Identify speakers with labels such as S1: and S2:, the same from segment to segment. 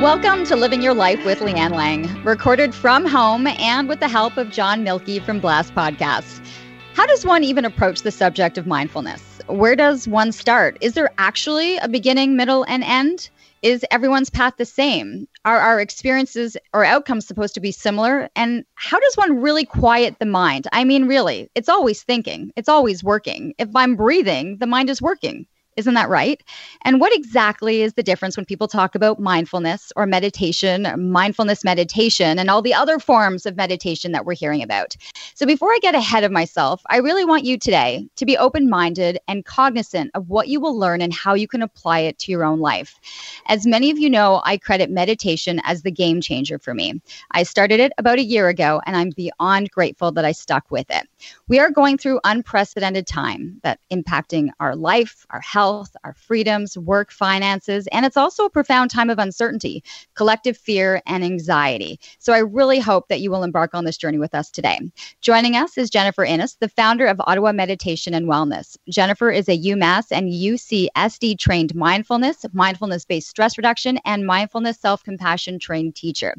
S1: Welcome to Living Your Life with Leanne Lang, recorded from home and with the help of John Milky from Blast Podcast. How does one even approach the subject of mindfulness? Where does one start? Is there actually a beginning, middle, and end? Is everyone's path the same? Are our experiences or outcomes supposed to be similar? And how does one really quiet the mind? I mean, really, it's always thinking, it's always working. If I'm breathing, the mind is working. Isn't that right? And what exactly is the difference when people talk about mindfulness or meditation, or mindfulness meditation, and all the other forms of meditation that we're hearing about? So, before I get ahead of myself, I really want you today to be open minded and cognizant of what you will learn and how you can apply it to your own life. As many of you know, I credit meditation as the game changer for me. I started it about a year ago, and I'm beyond grateful that I stuck with it. We are going through unprecedented time that impacting our life, our health our freedoms, work, finances, and it's also a profound time of uncertainty, collective fear, and anxiety. So I really hope that you will embark on this journey with us today. Joining us is Jennifer Innes, the founder of Ottawa Meditation and Wellness. Jennifer is a UMass and UCSD trained mindfulness, mindfulness based stress reduction, and mindfulness self compassion trained teacher.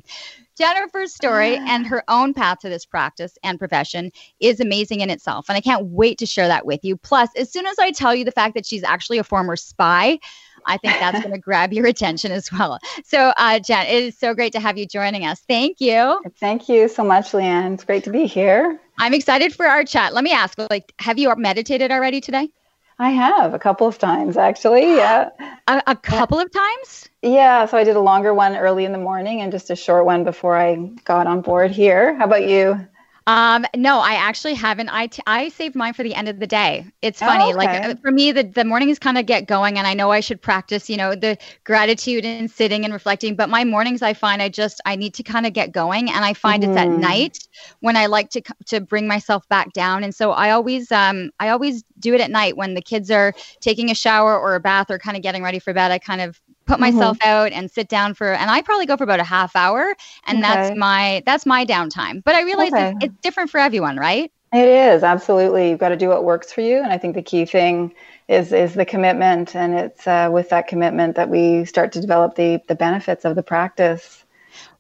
S1: Jennifer's story and her own path to this practice and profession is amazing in itself. And I can't wait to share that with you. Plus, as soon as I tell you the fact that she's actually a former spy, I think that's going to grab your attention as well. So, uh, Jenn, it is so great to have you joining us. Thank you.
S2: Thank you so much, Leanne. It's great to be here.
S1: I'm excited for our chat. Let me ask, like, have you meditated already today?
S2: I have a couple of times actually. Yeah.
S1: A, a, couple of times?
S2: Yeah. So I did a longer one early in the morning and just a short one before I got on board here. How about you?
S1: Um, no, I actually haven't. I, t- I saved mine for the end of the day. It's funny. Oh, okay. Like for me, the, the mornings kind of get going and I know I should practice, you know, the gratitude and sitting and reflecting, but my mornings, I find I just, I need to kind of get going. And I find mm-hmm. it's at mm-hmm. night when I like to, to bring myself back down. And so I always, um, I always do it at night when the kids are taking a shower or a bath or kind of getting ready for bed. I kind of put mm-hmm. myself mm-hmm. out and sit down for and I probably go for about a half hour and okay. that's my that's my downtime. But I realize okay. it's, it's different for everyone, right?
S2: It is absolutely. You've got to do what works for you, and I think the key thing is is the commitment, and it's uh, with that commitment that we start to develop the the benefits of the practice.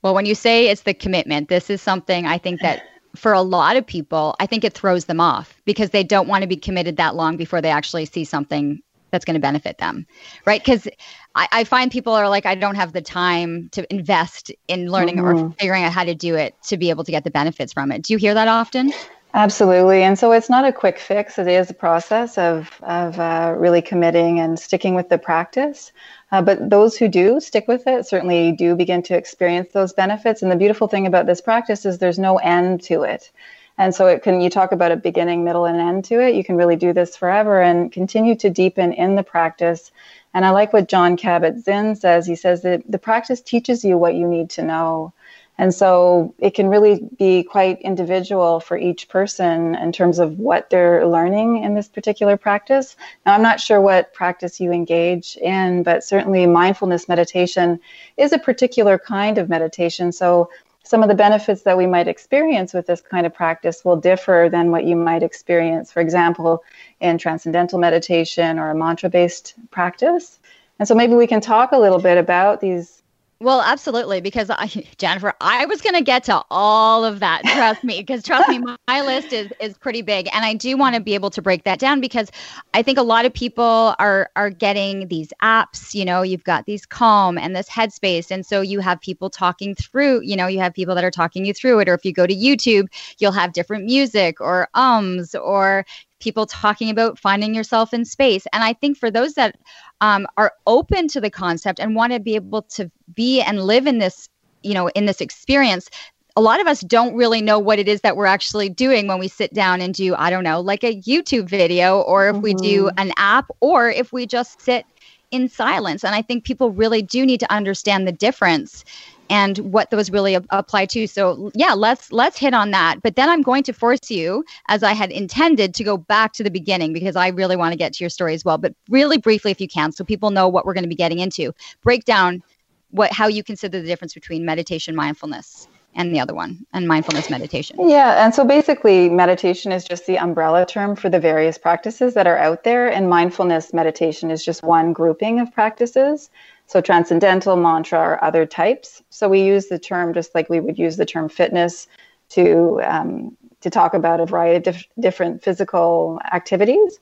S1: Well, when you say it's the commitment, this is something I think that for a lot of people, I think it throws them off because they don't want to be committed that long before they actually see something that's going to benefit them right? Because I, I, find people are like i don't have the time to invest in learning mm-hmm. or figuring out how to do it to be able to get the benefits from it. Do you hear that often?
S2: Absolutely and so it's not a quick fix it is a process of, of uh, really committing and sticking with the practice uh, but those who do stick with it certainly do begin to experience those benefits and the beautiful thing about this practice is there's no end to it and so it can you talk about a beginning, middle, and end to it. You can really do this forever and continue to deepen in the practice. And I like what Jon Kabat-Zinn says. He says that the practice teaches you what you need to know. And so it can really be quite individual for each person in terms of what they're learning in this particular practice. Now, I'm not sure what practice you engage in, but certainly mindfulness meditation is a particular kind of meditation. So some of the benefits that we might experience with this kind of practice will differ than what you might experience, for example, in transcendental meditation or a mantra based practice. And so maybe we can talk a little bit about these
S1: well, absolutely, because I, Jennifer, I was going to get to all of that. Trust me, because trust me, my list is is pretty big, and I do want to be able to break that down because I think a lot of people are are getting these apps. You know, you've got these Calm and this Headspace, and so you have people talking through. You know, you have people that are talking you through it, or if you go to YouTube, you'll have different music or ums or people talking about finding yourself in space. And I think for those that um, are open to the concept and want to be able to be and live in this, you know, in this experience, a lot of us don't really know what it is that we're actually doing when we sit down and do, I don't know, like a YouTube video, or if mm-hmm. we do mm-hmm. an app, or if we just sit in silence. And I think people really do need to understand the difference and what those really apply to. So yeah, let's let's hit on that. But then I'm going to force you, as I had intended, to go back to the beginning because I really want to get to your story as well. But really briefly, if you can, so people know what we're going to be getting into. Break down what how you consider the difference between meditation, mindfulness, and the other one, and mindfulness meditation.
S2: Yeah, and so basically, meditation is just the umbrella term for the various practices that are out there, and mindfulness meditation is just one grouping of practices. So transcendental, mantra, or other types. So we use the term just like we would use the term fitness to um, to talk about a variety of dif- different physical activities.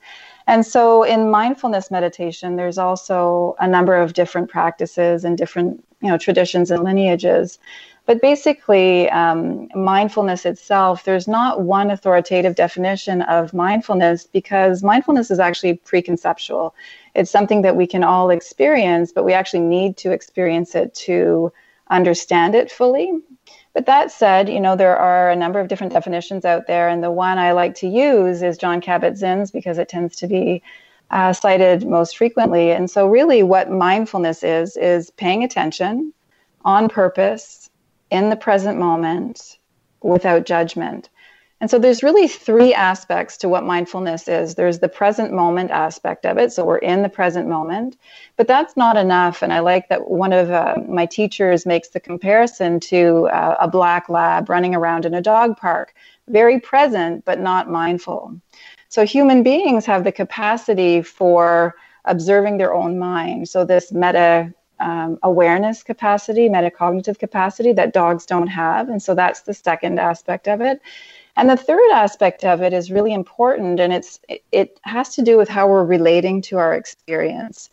S2: And so in mindfulness meditation, there's also a number of different practices and different you know traditions and lineages. But basically, um, mindfulness itself, there's not one authoritative definition of mindfulness because mindfulness is actually preconceptual it's something that we can all experience, but we actually need to experience it to understand it fully. But that said, you know, there are a number of different definitions out there, and the one I like to use is Jon Kabat-Zinn's because it tends to be uh, cited most frequently. And so, really, what mindfulness is is paying attention on purpose in the present moment without judgment. And so there's really three aspects to what mindfulness is. There's the present moment aspect of it. So we're in the present moment, but that's not enough. And I like that one of uh, my teachers makes the comparison to uh, a black lab running around in a dog park, very present, but not mindful. So human beings have the capacity for observing their own mind. So this meta um, awareness capacity, metacognitive capacity that dogs don't have. And so that's the second aspect of it. And the third aspect of it is really important, and it's it has to do with how we're relating to our experience.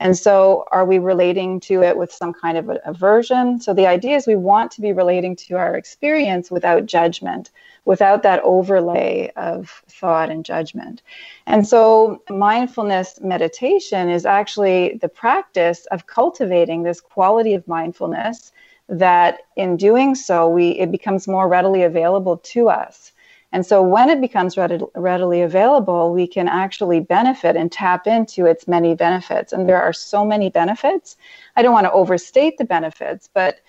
S2: And so, are we relating to it with some kind of aversion? So, the idea is we want to be relating to our experience without judgment, without that overlay of thought and judgment. And so, mindfulness meditation is actually the practice of cultivating this quality of mindfulness that in doing so we it becomes more readily available to us. And so when it becomes readily available we can actually benefit and tap into its many benefits. And there are so many benefits. I don't want to overstate the benefits but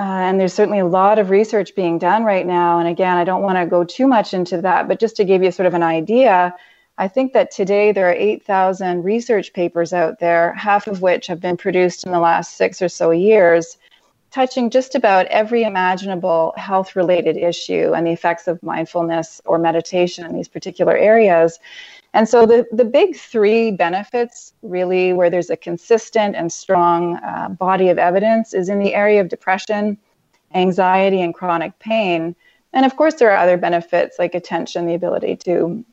S2: uh, and there's certainly a lot of research being done right now and again i don't want to go too much into that but just to give you sort of an idea I think that today there are 8,000 research papers out there, half of which have been produced in the last six or so years, touching just about every imaginable health related issue and the effects of mindfulness or meditation in these particular areas. And so the, the big three benefits, really, where there's a consistent and strong uh, body of evidence, is in the area of depression, anxiety, and chronic pain. And of course, there are other benefits like attention, the ability to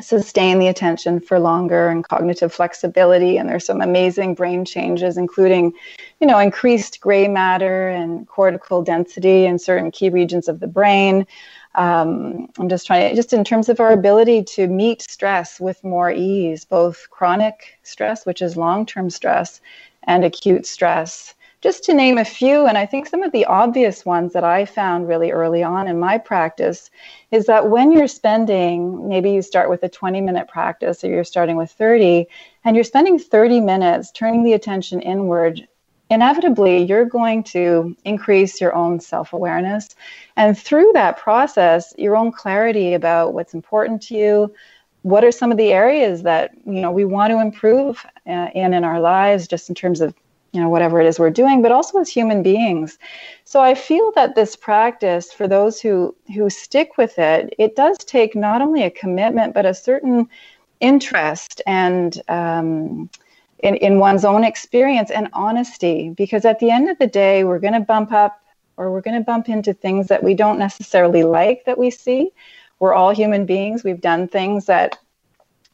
S2: sustain the attention for longer and cognitive flexibility and there's some amazing brain changes including you know increased gray matter and cortical density in certain key regions of the brain um, i'm just trying to just in terms of our ability to meet stress with more ease both chronic stress which is long-term stress and acute stress. Just to name a few, and I think some of the obvious ones that I found really early on in my practice is that when you're spending, maybe you start with a 20 minute practice or you're starting with 30, and you're spending 30 minutes turning the attention inward, inevitably you're going to increase your own self awareness. And through that process, your own clarity about what's important to you. What are some of the areas that you know we want to improve uh, in in our lives, just in terms of you know whatever it is we're doing but also as human beings so i feel that this practice for those who who stick with it it does take not only a commitment but a certain interest and um, in, in one's own experience and honesty because at the end of the day we're going to bump up or we're going to bump into things that we don't necessarily like that we see. We're all human beings. We've done things that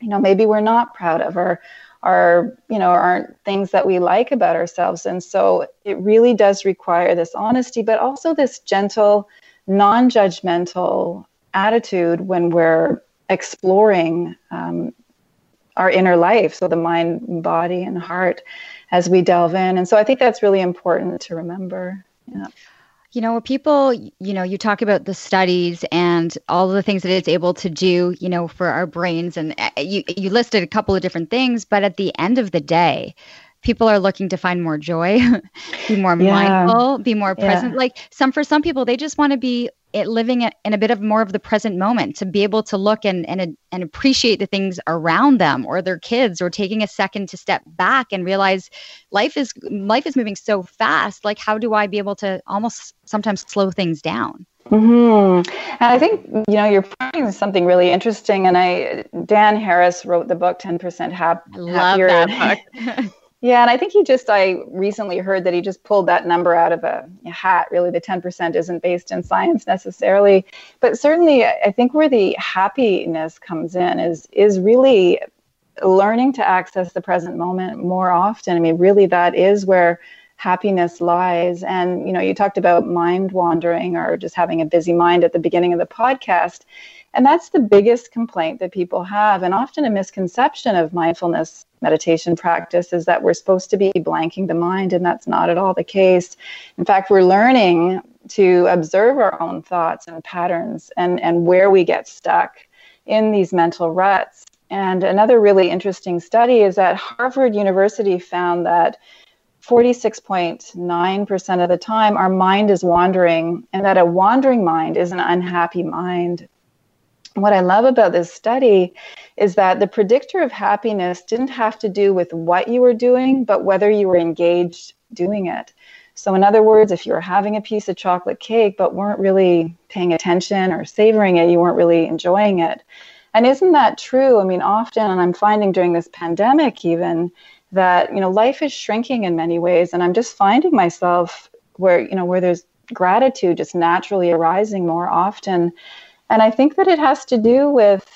S2: you know maybe we're not proud of or are you know aren't things that we like about ourselves. And so it really does require this honesty but also this gentle non-judgmental attitude when we're exploring um, our inner life so the mind body and heart as we delve in and so i think that's really important to remember yeah
S1: You know, people, you know, you talk about the studies and all the things that it's able to do, you know, for our brains. And uh, you, you listed a couple of different things, but at the end of the day, people are looking to find more joy, be more yeah. mindful, be more present. Yeah. Like some, for some people, they just want to be it, living in a bit of more of the present moment to be able to look and, and and appreciate the things around them or their kids or taking a second to step back and realize life is life is moving so fast like how do i be able to almost sometimes slow things down.
S2: Mm-hmm. And I think you know you're pointing something really interesting. And I, Dan Harris wrote the book Ten Percent Hap-
S1: Happier. Love that book.
S2: Yeah, and I think he just, I recently heard that he just pulled that number out of a, hat. Really, the 10% isn't based in science necessarily. But certainly, I think where the happiness comes in is, is really learning to access the present moment more often. I mean, really, that is where happiness lies. And, you know, you talked about mind wandering or just having a busy mind at the beginning of the podcast. And that's the biggest complaint that people have, and often a misconception of mindfulness meditation practice is that we're supposed to be blanking the mind, and that's not at all the case. In fact, we're learning to observe our own thoughts and patterns and, and where we get stuck in these mental ruts. And another really interesting study is that Harvard University found that 46.9% of the time our mind is wandering, and that a wandering mind is an unhappy mind what I love about this study is that the predictor of happiness didn't have to do with what you were doing, but whether you were engaged doing it. So, in other words, if you were having a piece of chocolate cake but weren't really paying attention or savoring it, you weren't really enjoying it. And isn't that true? I mean, often, and I'm finding during this pandemic even, that you know life is shrinking in many ways, and I'm just finding myself where you know where there's gratitude just naturally arising more often and I think that it has to do with,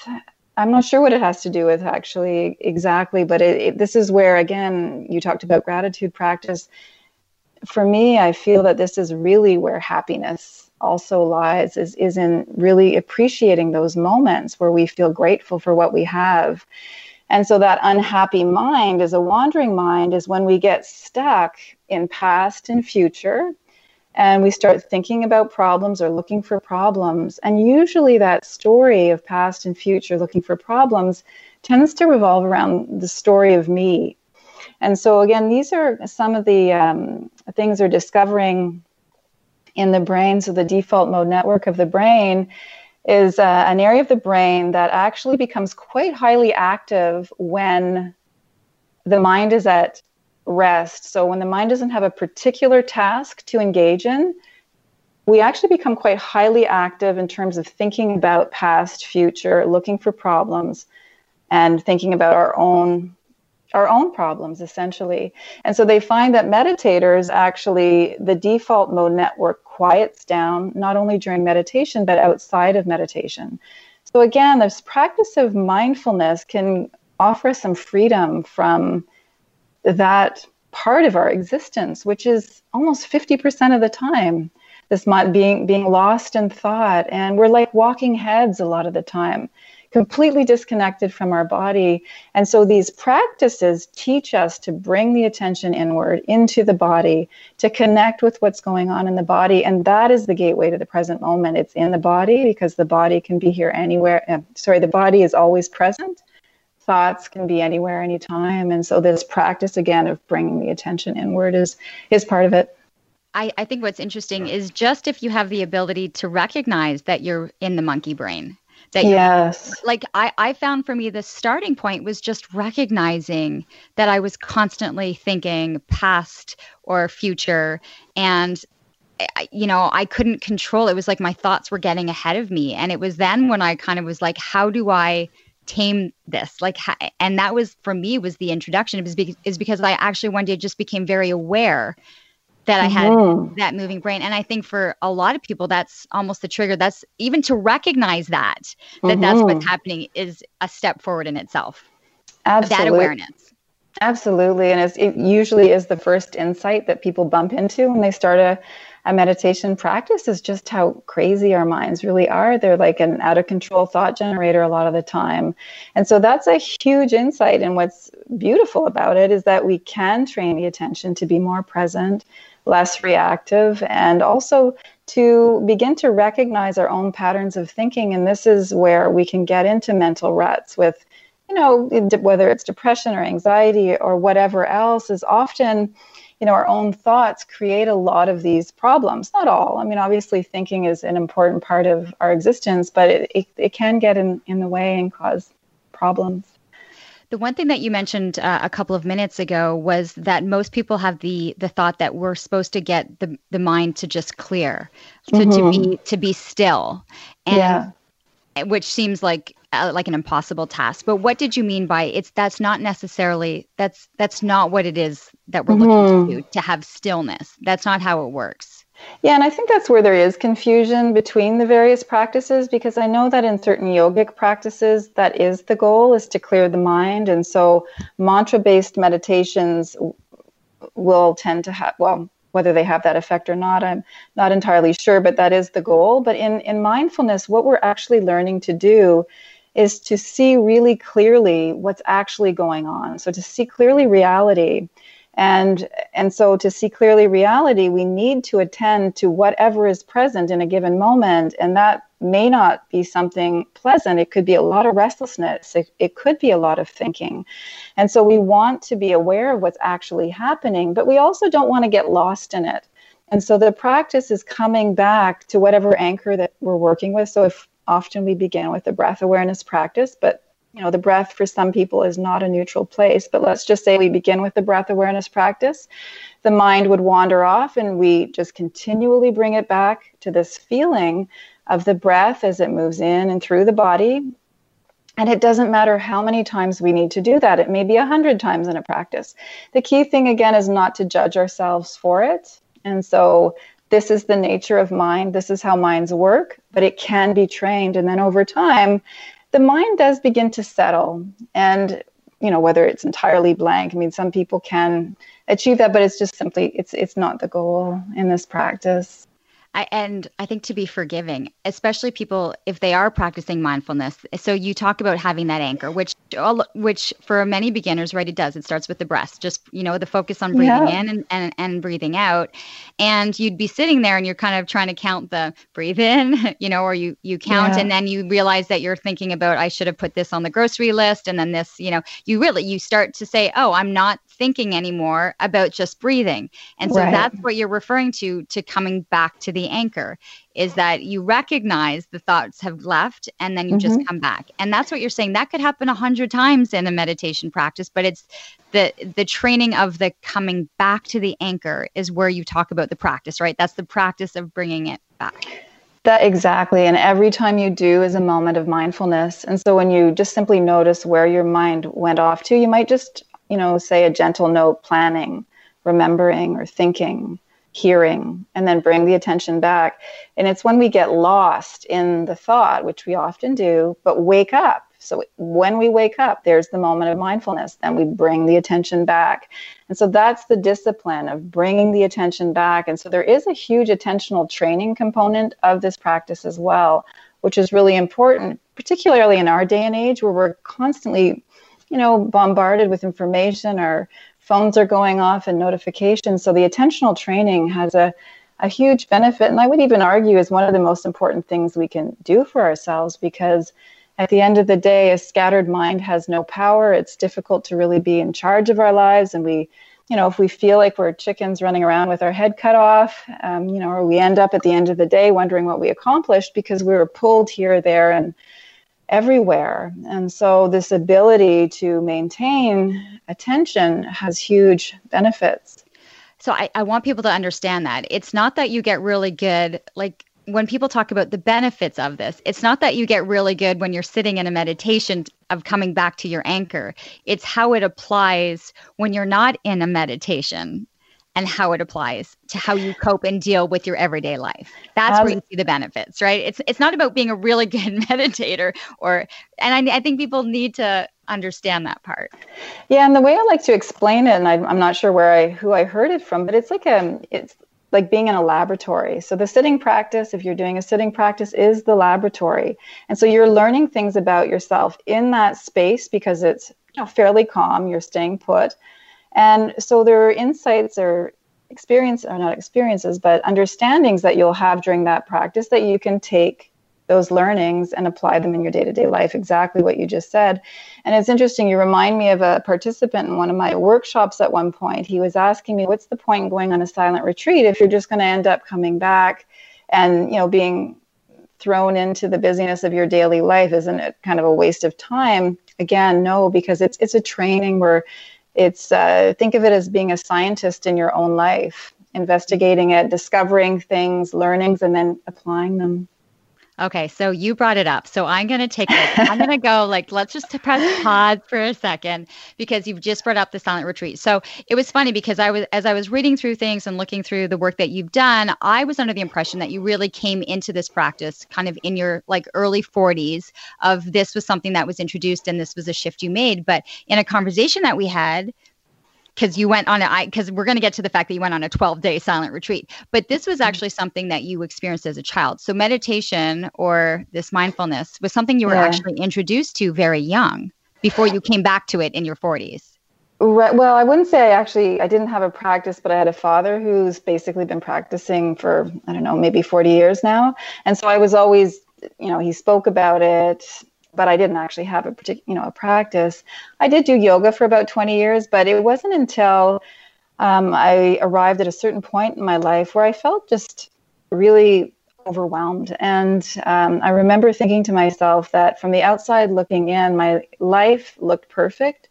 S2: I'm not sure what it has to do with actually exactly, but it, it, this is where, again, you talked about gratitude practice. For me, I feel that this is really where happiness also lies is, is in really appreciating those moments where we feel grateful for what we have. And so that unhappy mind is a wandering mind is when we get stuck in past and future and we start thinking about problems or looking for problems. And usually, that story of past and future looking for problems tends to revolve around the story of me. And so, again, these are some of the um, things we're discovering in the brain. So, the default mode network of the brain is uh, an area of the brain that actually becomes quite highly active when the mind is at rest. So when the mind doesn't have a particular task to engage in, we actually become quite highly active in terms of thinking about past, future, looking for problems, and thinking about our own our own problems essentially. And so they find that meditators actually the default mode network quiets down not only during meditation but outside of meditation. So again, this practice of mindfulness can offer some freedom from that part of our existence, which is almost 50% of the time. This being being lost in thought, and we're like walking heads a lot of the time, completely disconnected from our body. And so these practices teach us to bring the attention inward into the body, to connect with what's going on in the body, and that is the gateway to the present moment. It's in the body because the body can be here anywhere. Uh, sorry, the body is always present thoughts can be anywhere anytime. And so this practice again of bringing the attention inward is is part of it.
S1: I, I think what's interesting is just if you have the ability to recognize that you're in the monkey brain that
S2: yes.
S1: Like I, I found for me the starting point was just recognizing that i was constantly thinking past or future. And you know i couldn't control. It was like my thoughts were getting ahead of me. And it was then when i kind of was like how do i tame this like and that was for me was the introduction it was be- is because i actually one day just became very aware that i had mm-hmm. that moving brain and i think for a lot of people that's almost the trigger that's even to recognize that that mm-hmm. that's what's happening is a step forward in itself
S2: Absolutely.
S1: that awareness
S2: Absolutely. And it usually is the first insight that people bump into when they start a, a meditation practice is just how crazy our minds really are. They're like an out of control thought generator a lot of the time. And so that's a huge insight. And what's beautiful about it is that we can train the attention to be more present, less reactive, and also to begin to recognize our own patterns of thinking. And this is where we can get into mental ruts with, you know, whether it's depression or anxiety or whatever else, is often you know, our own thoughts create a lot of these problems. Not all. I mean, obviously, thinking is an important part of our existence, but it, it, it can get in, in the way and cause problems.
S1: The one thing that you mentioned uh, a couple of minutes ago was that most people have the the thought that we're supposed to get the the mind to just clear, to, mm-hmm. to be mm-hmm. to be still, and yeah. which seems like uh, like an impossible task. But what did you mean by it's that's not necessarily that's that's not what it is that we're mm-hmm. looking to do to have stillness. That's not how it works.
S2: Yeah, and I think that's where there is confusion between the various practices because I know that in certain yogic practices that is the goal is to clear the mind and so mantra-based meditations will tend to have well whether they have that effect or not i'm not entirely sure but that is the goal but in in mindfulness what we're actually learning to do is to see really clearly what's actually going on. So to see clearly reality. And, and so to see clearly reality, we need to attend to whatever is present in a given moment. And that may not be something pleasant. It could be a lot of restlessness. It, it could be a lot of thinking. And so we want to be aware of what's actually happening, but we also don't want to get lost in it. And so the practice is coming back to whatever anchor that we're working with. So if often we begin with a breath awareness practice, but you know, the breath for some people is not a neutral place, but let's just say we begin with the breath awareness practice. The mind would wander off and we just continually bring it back to this feeling of the breath as it moves in and through the body. And it doesn't matter how many times we need to do that. It may be a hundred times in a practice. The key thing again is not to judge ourselves for it. And so this is the nature of mind, this is how minds work, but it can be trained. And then over time, the mind does begin to settle. And, you know, whether it's entirely blank, I mean, some people can achieve that, but it's just simply, it's, it's not the goal in this practice.
S1: I, and I think to be forgiving, especially people if they are practicing mindfulness. So you talk about having that anchor, which which for many beginners, right, it does. It starts with the breath, just you know, the focus on breathing yeah. in and, and and breathing out. And you'd be sitting there and you're kind of trying to count the breathe in, you know, or you you count yeah. and then you realize that you're thinking about I should have put this on the grocery list, and then this, you know, you really you start to say, oh, I'm not thinking anymore about just breathing. And so right. that's what you're referring to to coming back to the anchor is that you recognize the thoughts have left and then you mm-hmm. just come back. And that's what you're saying. That could happen a hundred times in a meditation practice, but it's the the training of the coming back to the anchor is where you talk about the practice, right? That's the practice of bringing it back.
S2: That exactly. And every time you do is a moment of mindfulness. And so when you just simply notice where your mind went off to, you might just you know, say a gentle note, planning, remembering, or thinking, hearing, and then bring the attention back. And it's when we get lost in the thought, which we often do, but wake up. So when we wake up, there's the moment of mindfulness. Then we bring the attention back. And so that's the discipline of bringing the attention back. And so there is a huge attentional training component of this practice as well, which is really important, particularly in our day and age where we're constantly you know, bombarded with information. Our phones are going off and notifications. So the attentional training has a, a huge benefit. And I would even argue is one of the most important things we can do for ourselves because at the end of the day, a scattered mind has no power. It's difficult to really be in charge of our lives. And we, you know, if we feel like we're chickens running around with our head cut off, um, you know, or we end up at the end of the day wondering what we accomplished because we were pulled here, there, and everywhere. And so, this ability to maintain attention has huge benefits.
S1: So, I, I want people to understand that it's not that you get really good, like when people talk about the benefits of this, it's not that you get really good when you're sitting in a meditation of coming back to your anchor. It's how it applies when you're not in a meditation and how it applies to how you cope and deal with your everyday life. That's um, where you see the benefits, right? It's it's not about being a really good meditator or and I, I think people need to understand that part.
S2: Yeah, and the way I like to explain it, and I, am not sure where I who I heard it from, but it's like a it's like being in a laboratory. So the sitting practice, if you're doing a sitting practice, is the laboratory. And so you're learning things about yourself in that space because it's you know, fairly calm, you're staying put. And so there are insights or experience or not experiences, but understandings that you'll have during that practice that you can take those learnings and apply them in your day-to-day life exactly what you just said. And it's interesting you remind me of a participant in one of my workshops at one point. He was asking me what's the point in going on a silent retreat if you're just going to end up coming back and you know being thrown into the busyness of your daily life? Isn't it kind of a waste of time? Again no because it's it's a training where it's uh, think of it as being a scientist in your own life investigating it discovering things learnings and then applying them
S1: Okay, so you brought it up. So I'm going to take it. I'm going to go like let's just press pause for a second because you've just brought up the silent retreat. So it was funny because I was as I was reading through things and looking through the work that you've done, I was under the impression that you really came into this practice kind of in your like early 40s of this was something that was introduced and this was a shift you made, but in a conversation that we had because you went on a because we're going to get to the fact that you went on a 12 day silent retreat but this was mm-hmm. actually something that you experienced as a child so meditation or this mindfulness was something you were yeah. actually introduced to very young before you came back to it in your 40s
S2: Right. Well, I wouldn't say I actually I didn't have a practice, but I had a father who's basically been practicing for I don't know maybe 40 years now, and so I was always you know he spoke about it but I didn't actually have a particular, you know, a practice. I did do yoga for about 20 years, but it wasn't until um, I arrived at a certain point in my life where I felt just really overwhelmed. And um, I remember thinking to myself that from the outside looking in, my life looked perfect,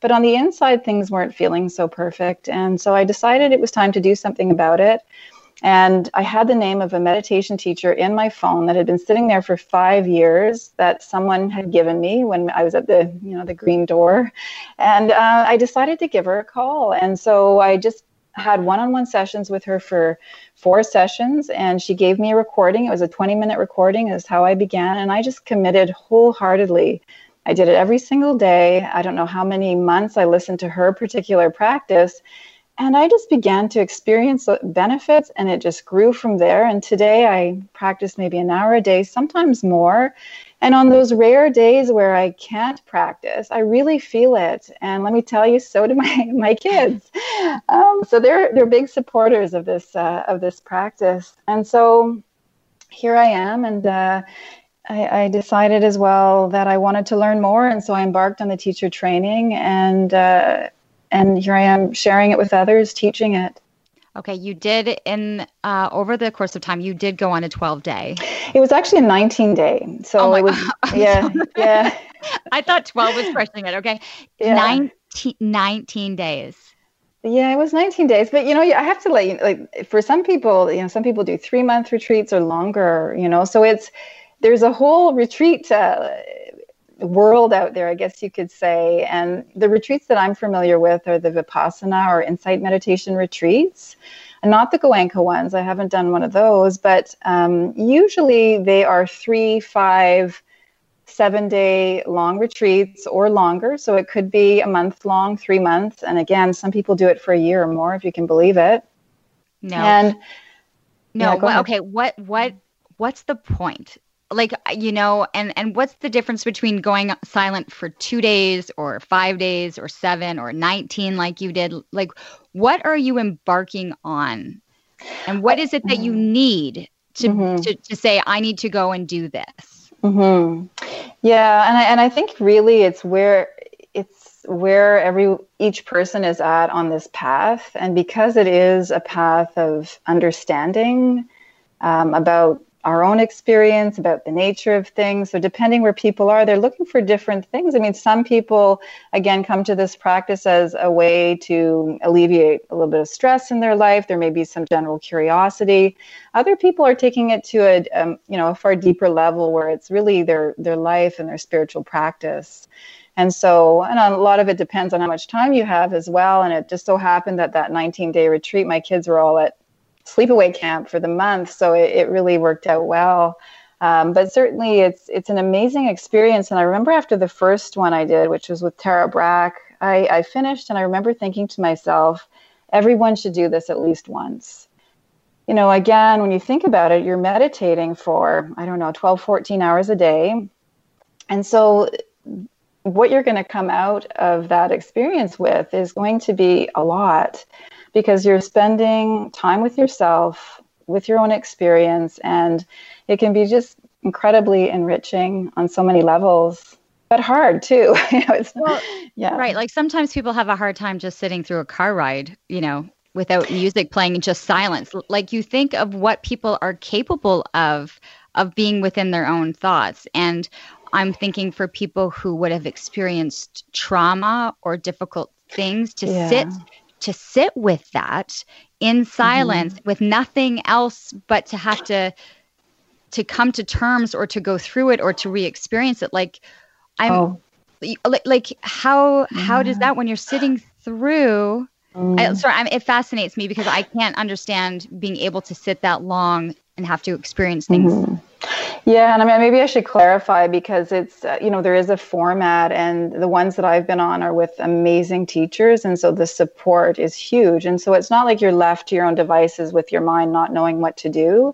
S2: but on the inside, things weren't feeling so perfect. And so I decided it was time to do something about it. And I had the name of a meditation teacher in my phone that had been sitting there for five years that someone had given me when I was at the, you know, the green door. And uh, I decided to give her a call. And so I just had one-on-one sessions with her for four sessions and she gave me a recording it was a 20 minute recording is how i began and i just committed wholeheartedly i did it every single day i don't know how many months i listened to her particular practice and I just began to experience benefits and it just grew from there. And today I practice maybe an hour a day, sometimes more. And on those rare days where I can't practice, I really feel it. And let me tell you, so do my, my kids. Um, so they're, they're big supporters of this, uh, of this practice. And so here I am. And, uh, I, I, decided as well that I wanted to learn more, and so I embarked on the teacher training. And uh, and here I am sharing it with others, teaching it.
S1: Okay, you did in uh, over the course of time. You did go on a twelve day.
S2: It was actually a nineteen day. So oh it was yeah, yeah.
S1: I thought twelve was pushing it. Okay, yeah. 19, 19 days.
S2: Yeah, it was 19 days, but you know, I have to let you like for some people, you know, some people do three month retreats or longer. You know, so it's there's a whole retreat uh, world out there, I guess you could say. And the retreats that I'm familiar with are the Vipassana or insight meditation retreats, and not the Goenka ones. I haven't done one of those, but um, usually they are three, five, seven day long retreats or longer. So it could be a month long, three months. And again, some people do it for a year or more, if you can believe it.
S1: No. And no, yeah, well, okay. What what what's the point? Like you know and and what's the difference between going silent for 2 days or 5 days or 7 or 19 like you did? Like what are you embarking on? And what is it that you need to mm-hmm. to, to say i need to go and do this
S2: mm-hmm. yeah and I, and I think really it's where it's where every each person is at on this path. And because it is a path of understanding um, about our own experience, about the nature of things. So, depending where people are, they're looking for different things. I mean, some people, again, come to this practice as a way to alleviate a little bit of stress in their life. There may be some general curiosity. Other people are taking it to a, um, you know, a far deeper level where it's really their, their life and their spiritual practice. And so, and a lot of it depends on how much time you have as well. And it just so happened that that 19 day retreat, my kids were all at sleepaway camp for the month, so it, it really worked out well. Um, but certainly, it's it's an amazing experience. And I remember after the first one I did, which was with Tara Brach, I, I finished, and I remember thinking to myself, everyone should do this at least once. you know, again, when you think about it, you're meditating for, I don't know, 12, 14 hours a day. And so, what you're going to come out of that experience with is going to be a lot because you're spending time with yourself, with your own experience, and it can be just incredibly enriching on so many levels but hard too. you know, it's
S1: well, yeah. Right. Like sometimes people have a hard time just sitting through a car ride, you know, without music playing and just silence. Like you think of what people are capable of of being within their own thoughts and I'm thinking for people who would have experienced trauma or difficult things to yeah. sit to sit with that in silence mm-hmm. with nothing else but to have to to come to terms or to go through it or to re-experience it like i'm oh. like, like how how does that when you're sitting through Mm. I, sorry, I'm, it fascinates me because I can't understand being able to sit that long and have to experience things. Mm-hmm.
S2: Yeah, and I mean, maybe I should clarify because it's, uh, you know, there is a format, and the ones that I've been on are with amazing teachers. And so the support is huge. And so it's not like you're left to your own devices with your mind not knowing what to do.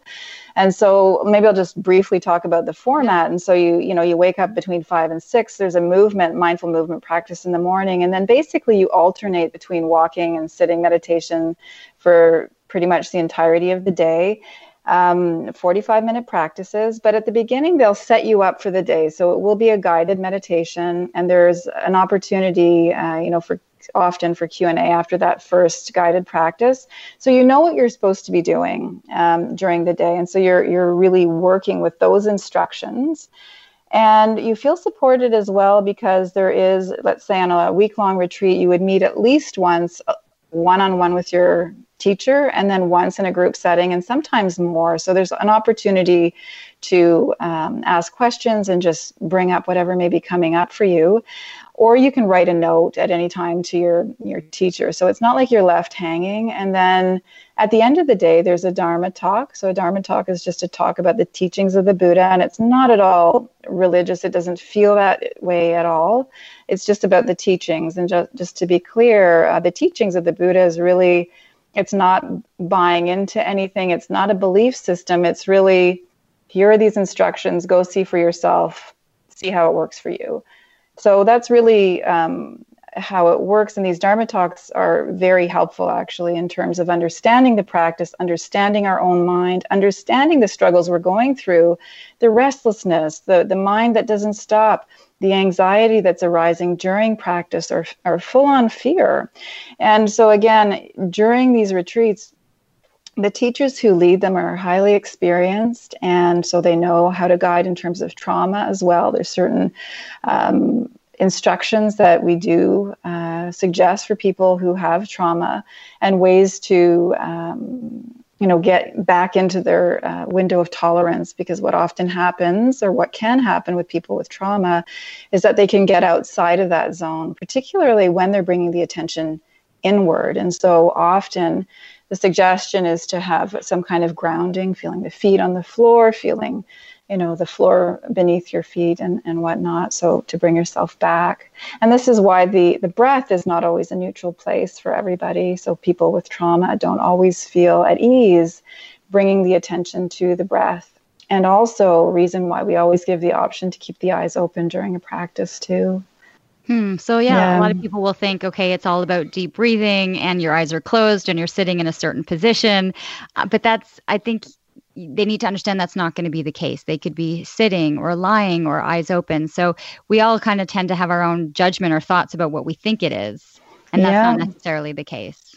S2: And so maybe I'll just briefly talk about the format. And so you, you know, you wake up between five and six. There's a movement, mindful movement practice in the morning. And then basically you alternate between walking and sitting meditation for pretty much the entirety of the day um, 45 minute practices but at the beginning they'll set you up for the day. So it will be a guided meditation and there's an opportunity uh, you know for often for q&a after that first guided practice. So you know what you're supposed to be doing um, during the day. And so you're you're really working with those instructions. And you feel supported as well because there is let's say on a week long retreat you would meet at least once one on one with your teacher and then once in a group setting and sometimes more. So there's an opportunity to um, ask questions and just bring up whatever may be coming up for you. Or you can write a note at any time to your, your teacher. So it's not like you're left hanging. And then at the end of the day, there's a Dharma talk. So a Dharma talk is just a talk about the teachings of the Buddha, and it's not at all religious. It doesn't feel that way at all. It's just about the teachings. And just, just to be clear, uh, the teachings of the Buddha is really it's not buying into anything. It's not a belief system. It's really here are these instructions. Go see for yourself. See how it works for you. So that's really um, how it works. And these Dharma talks are very helpful, actually, in terms of understanding the practice, understanding our own mind, understanding the struggles we're going through, the restlessness, the, the mind that doesn't stop, the anxiety that's arising during practice or, or full on fear. And so, again, during these retreats, the teachers who lead them are highly experienced, and so they know how to guide in terms of trauma as well. There's certain um, instructions that we do uh, suggest for people who have trauma and ways to um, you know get back into their uh, window of tolerance because what often happens or what can happen with people with trauma is that they can get outside of that zone particularly when they're bringing the attention inward and so often the suggestion is to have some kind of grounding feeling the feet on the floor feeling you know the floor beneath your feet and, and whatnot. So to bring yourself back. And this is why the the breath is not always a neutral place for everybody. So people with trauma don't always feel at ease bringing the attention to the breath. And also reason why we always give the option to keep the eyes open during a practice too
S1: Hmm. So yeah, yeah, a lot of people will think, okay, it's all about deep breathing, and your eyes are closed, and you're sitting in a certain position. Uh, but that's, I think, they need to understand that's not going to be the case. They could be sitting or lying or eyes open. So we all kind of tend to have our own judgment or thoughts about what we think it is. And that's yeah. not necessarily the case.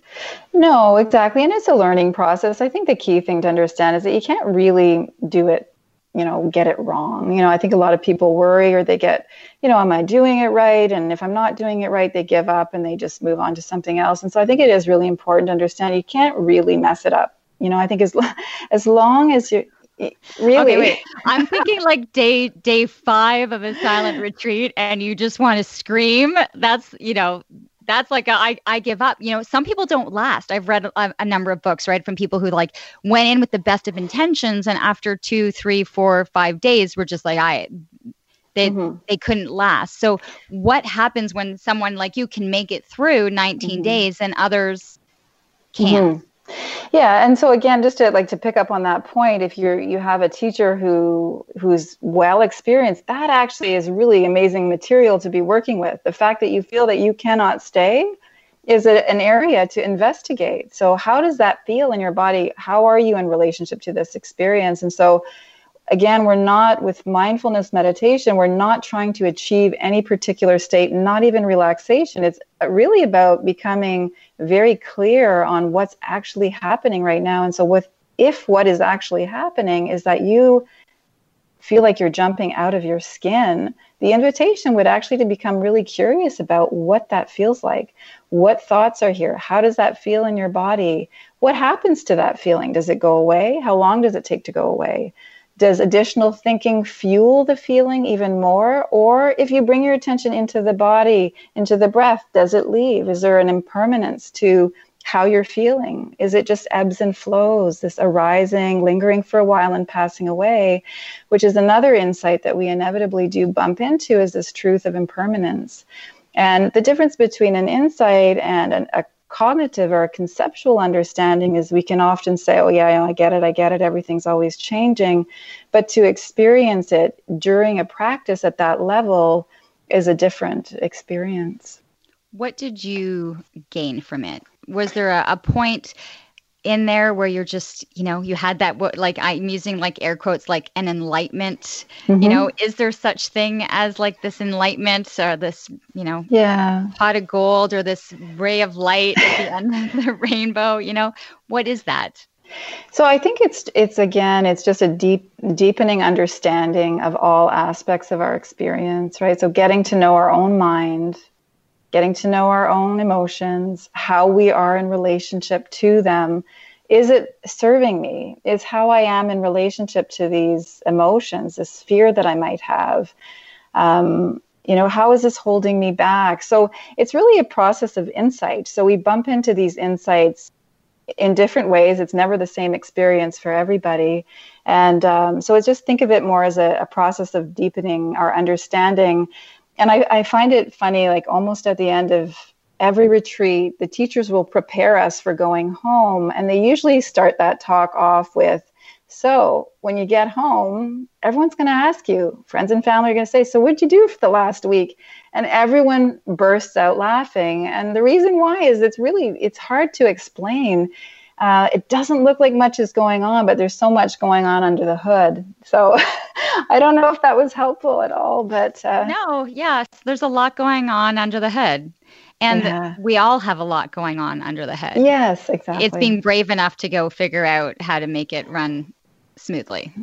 S2: No, exactly. And it's a learning process. I think the key thing to understand is that you can't really do it, you know, get it wrong. You know, I think a lot of people worry or they get, you know, am I doing it right? And if I'm not doing it right, they give up and they just move on to something else. And so I think it is really important to understand you can't really mess it up you know, I think as as long as you really okay, wait.
S1: I'm thinking like day day five of a silent retreat, and you just want to scream. That's you know that's like a, I, I give up you know some people don't last i've read a, a, number of books right from people who like went in with the best of intentions and after two three four five days were just like i they mm-hmm. they couldn't last so what happens when someone like you can make it through 19 mm-hmm. days and others can't
S2: mm-hmm. Yeah, and so again, just to like to pick up on that point, if you're you have a teacher who who's well experienced, that actually is really amazing material to be working with. The fact that you feel that you cannot stay is a, an area to investigate. So how does that feel in your body? How are you in relationship to this experience? And so again, we're not with mindfulness meditation, we're not trying to achieve any particular state, not even relaxation. It's really about becoming very clear on what's actually happening right now. And so, with if what is actually happening is that you feel like you're jumping out of your skin, the invitation would actually to become really curious about what that feels like. What thoughts are here? How does that feel in your body? What happens to that feeling? Does it go away? How long does it take to go away? Does additional thinking fuel the feeling even more? Or if you bring your attention into the body, into the breath, does it leave? Is there an impermanence to how you're feeling? Is it just ebbs and flows, this arising, lingering for a while and passing away, which is another insight that we inevitably do bump into is this truth of impermanence. And the difference between an insight and an, a cognitive or conceptual understanding is we can often say, oh, yeah, I get it, I get it, everything's always changing. But to experience it during a practice at that level is a different experience.
S1: What did you gain from it? Was there a, a point in there where you're just you know you had that what like i'm using like air quotes like an enlightenment mm-hmm. you know is there such thing as like this enlightenment or this you know
S2: yeah.
S1: pot of gold or this ray of light at the end of the rainbow you know? What is that?
S2: So i think it's it's again it's just a deep deepening understanding of all aspects of our experience right? So getting to know our own mind getting to know our own emotions, how we are in relationship to them. Is it serving me? Is how I am in relationship to these emotions, this fear that I might have? Um, you know, how is this holding me back? So it's really a process of insight. So we bump into these insights in different ways. It's never the same experience for everybody. And um, so it's just think of it more as a, a process of deepening our understanding and I, I find it funny, like almost at the end of every retreat, the teachers will prepare us for going home. And they usually start that talk off with, So when you get home, everyone's going to ask you, friends and family are going to say, So what'd you do for the last week? And everyone bursts out laughing. And the reason why is it's really, it's hard to explain uh, it doesn't look like much is going on, but there's so much going on under the hood. So I don't know if that was helpful at all, but
S1: uh, no, yes, there's a lot going on under the hood. And yeah. we all have a lot going on under the hood.
S2: Yes, exactly.
S1: It's being brave enough to go figure out how to make it run smoothly.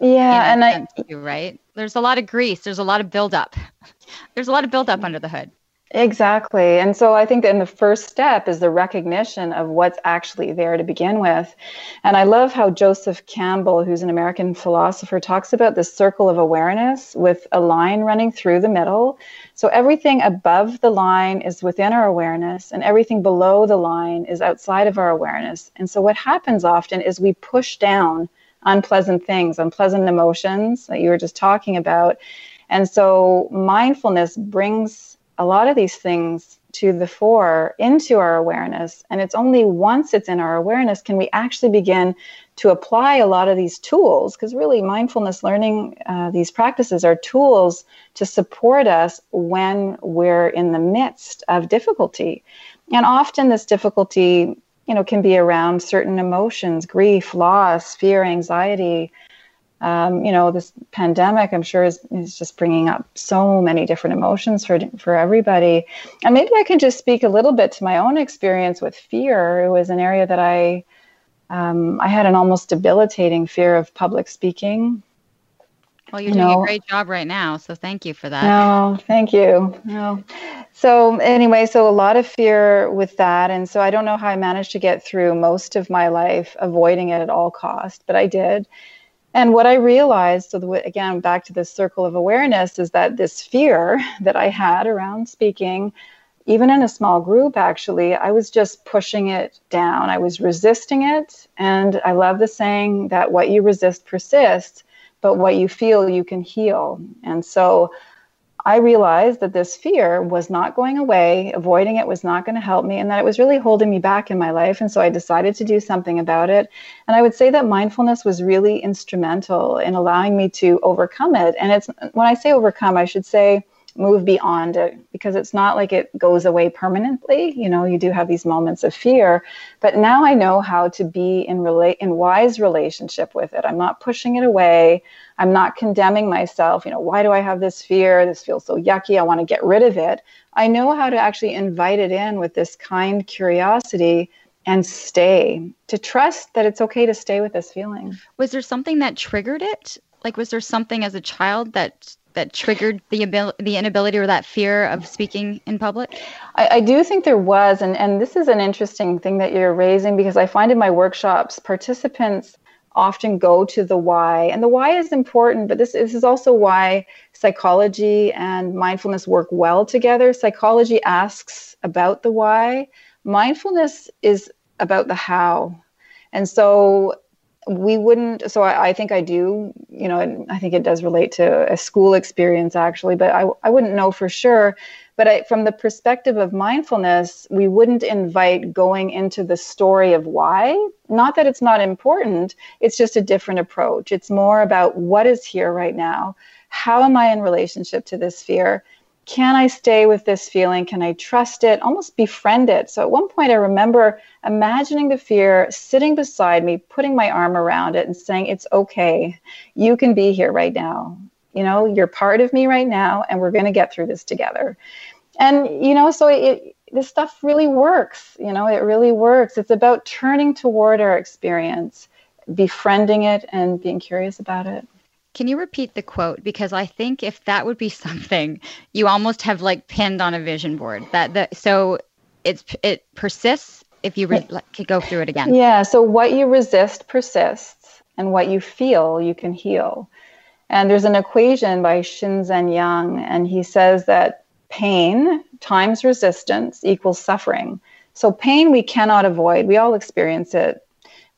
S2: Yeah, and I
S1: right. There's a lot of grease. There's a lot of buildup. There's a lot of buildup under the hood.
S2: Exactly. And so I think that in the first step is the recognition of what's actually there to begin with. And I love how Joseph Campbell, who's an American philosopher, talks about this circle of awareness with a line running through the middle. So everything above the line is within our awareness, and everything below the line is outside of our awareness. And so what happens often is we push down unpleasant things, unpleasant emotions that you were just talking about. And so mindfulness brings a lot of these things to the fore into our awareness. And it's only once it's in our awareness can we actually begin to apply a lot of these tools, because really mindfulness learning, uh, these practices are tools to support us when we're in the midst of difficulty. And often this difficulty, you know, can be around certain emotions, grief, loss, fear, anxiety, um, you know, this pandemic, I'm sure, is, is just bringing up so many different emotions for for everybody. And maybe I can just speak a little bit to my own experience with fear. It was an area that I um, I had an almost debilitating fear of public speaking.
S1: Well, you're doing know, a great job right now, so thank you for that.
S2: No, thank you. No. So anyway, so a lot of fear with that, and so I don't know how I managed to get through most of my life avoiding it at all cost, but I did. And what I realized, so the, again, back to this circle of awareness, is that this fear that I had around speaking, even in a small group, actually, I was just pushing it down. I was resisting it. And I love the saying that what you resist persists, but what you feel, you can heal. And so I realized that this fear was not going away, avoiding it was not going to help me, and that it was really holding me back in my life. And so I decided to do something about it. And I would say that mindfulness was really instrumental in allowing me to overcome it. And it's when I say overcome, I should say move beyond it because it's not like it goes away permanently. You know, you do have these moments of fear, but now I know how to be in relate in wise relationship with it. I'm not pushing it away. I'm not condemning myself. You know, why do I have this fear? This feels so yucky. I want to get rid of it. I know how to actually invite it in with this kind curiosity and stay, to trust that it's okay to stay with this feeling.
S1: Was there something that triggered it? Like, was there something as a child that that triggered the ability, the inability or that fear of speaking in public?
S2: I, I, do think there was, and, and this is an interesting thing that you're raising because I find in my workshops, participants often go to the why. And the why is important, but this, this is also why psychology and mindfulness work well together. Psychology asks about the why, mindfulness is about the how. And so we wouldn't so I, I, think i do you know i think it does relate to a school experience actually but i, I wouldn't know for sure. But I, from the perspective of mindfulness we wouldn't invite going into the story of why. Not that it's not important it's just a different approach. It's more about what is here right now. How am i in relationship to this fear can I stay with this feeling? Can I trust it? Almost befriend it. So at one point, I remember imagining the fear sitting beside me, putting my arm around it, and saying, It's okay. You can be here right now. You know, you're part of me right now, and we're going to get through this together. And, you know, so it, this stuff really works. You know, it really works. It's about turning toward our experience, befriending it, and being curious about it.
S1: Can you repeat the quote? Because I think if that would be something you almost have like pinned on a vision board. That the so it's it persists if you re- could go through it again.
S2: Yeah. So what you resist persists, and what you feel you can heal. And there's an equation by Shinzen Young, and he says that pain times resistance equals suffering. So pain we cannot avoid. We all experience it.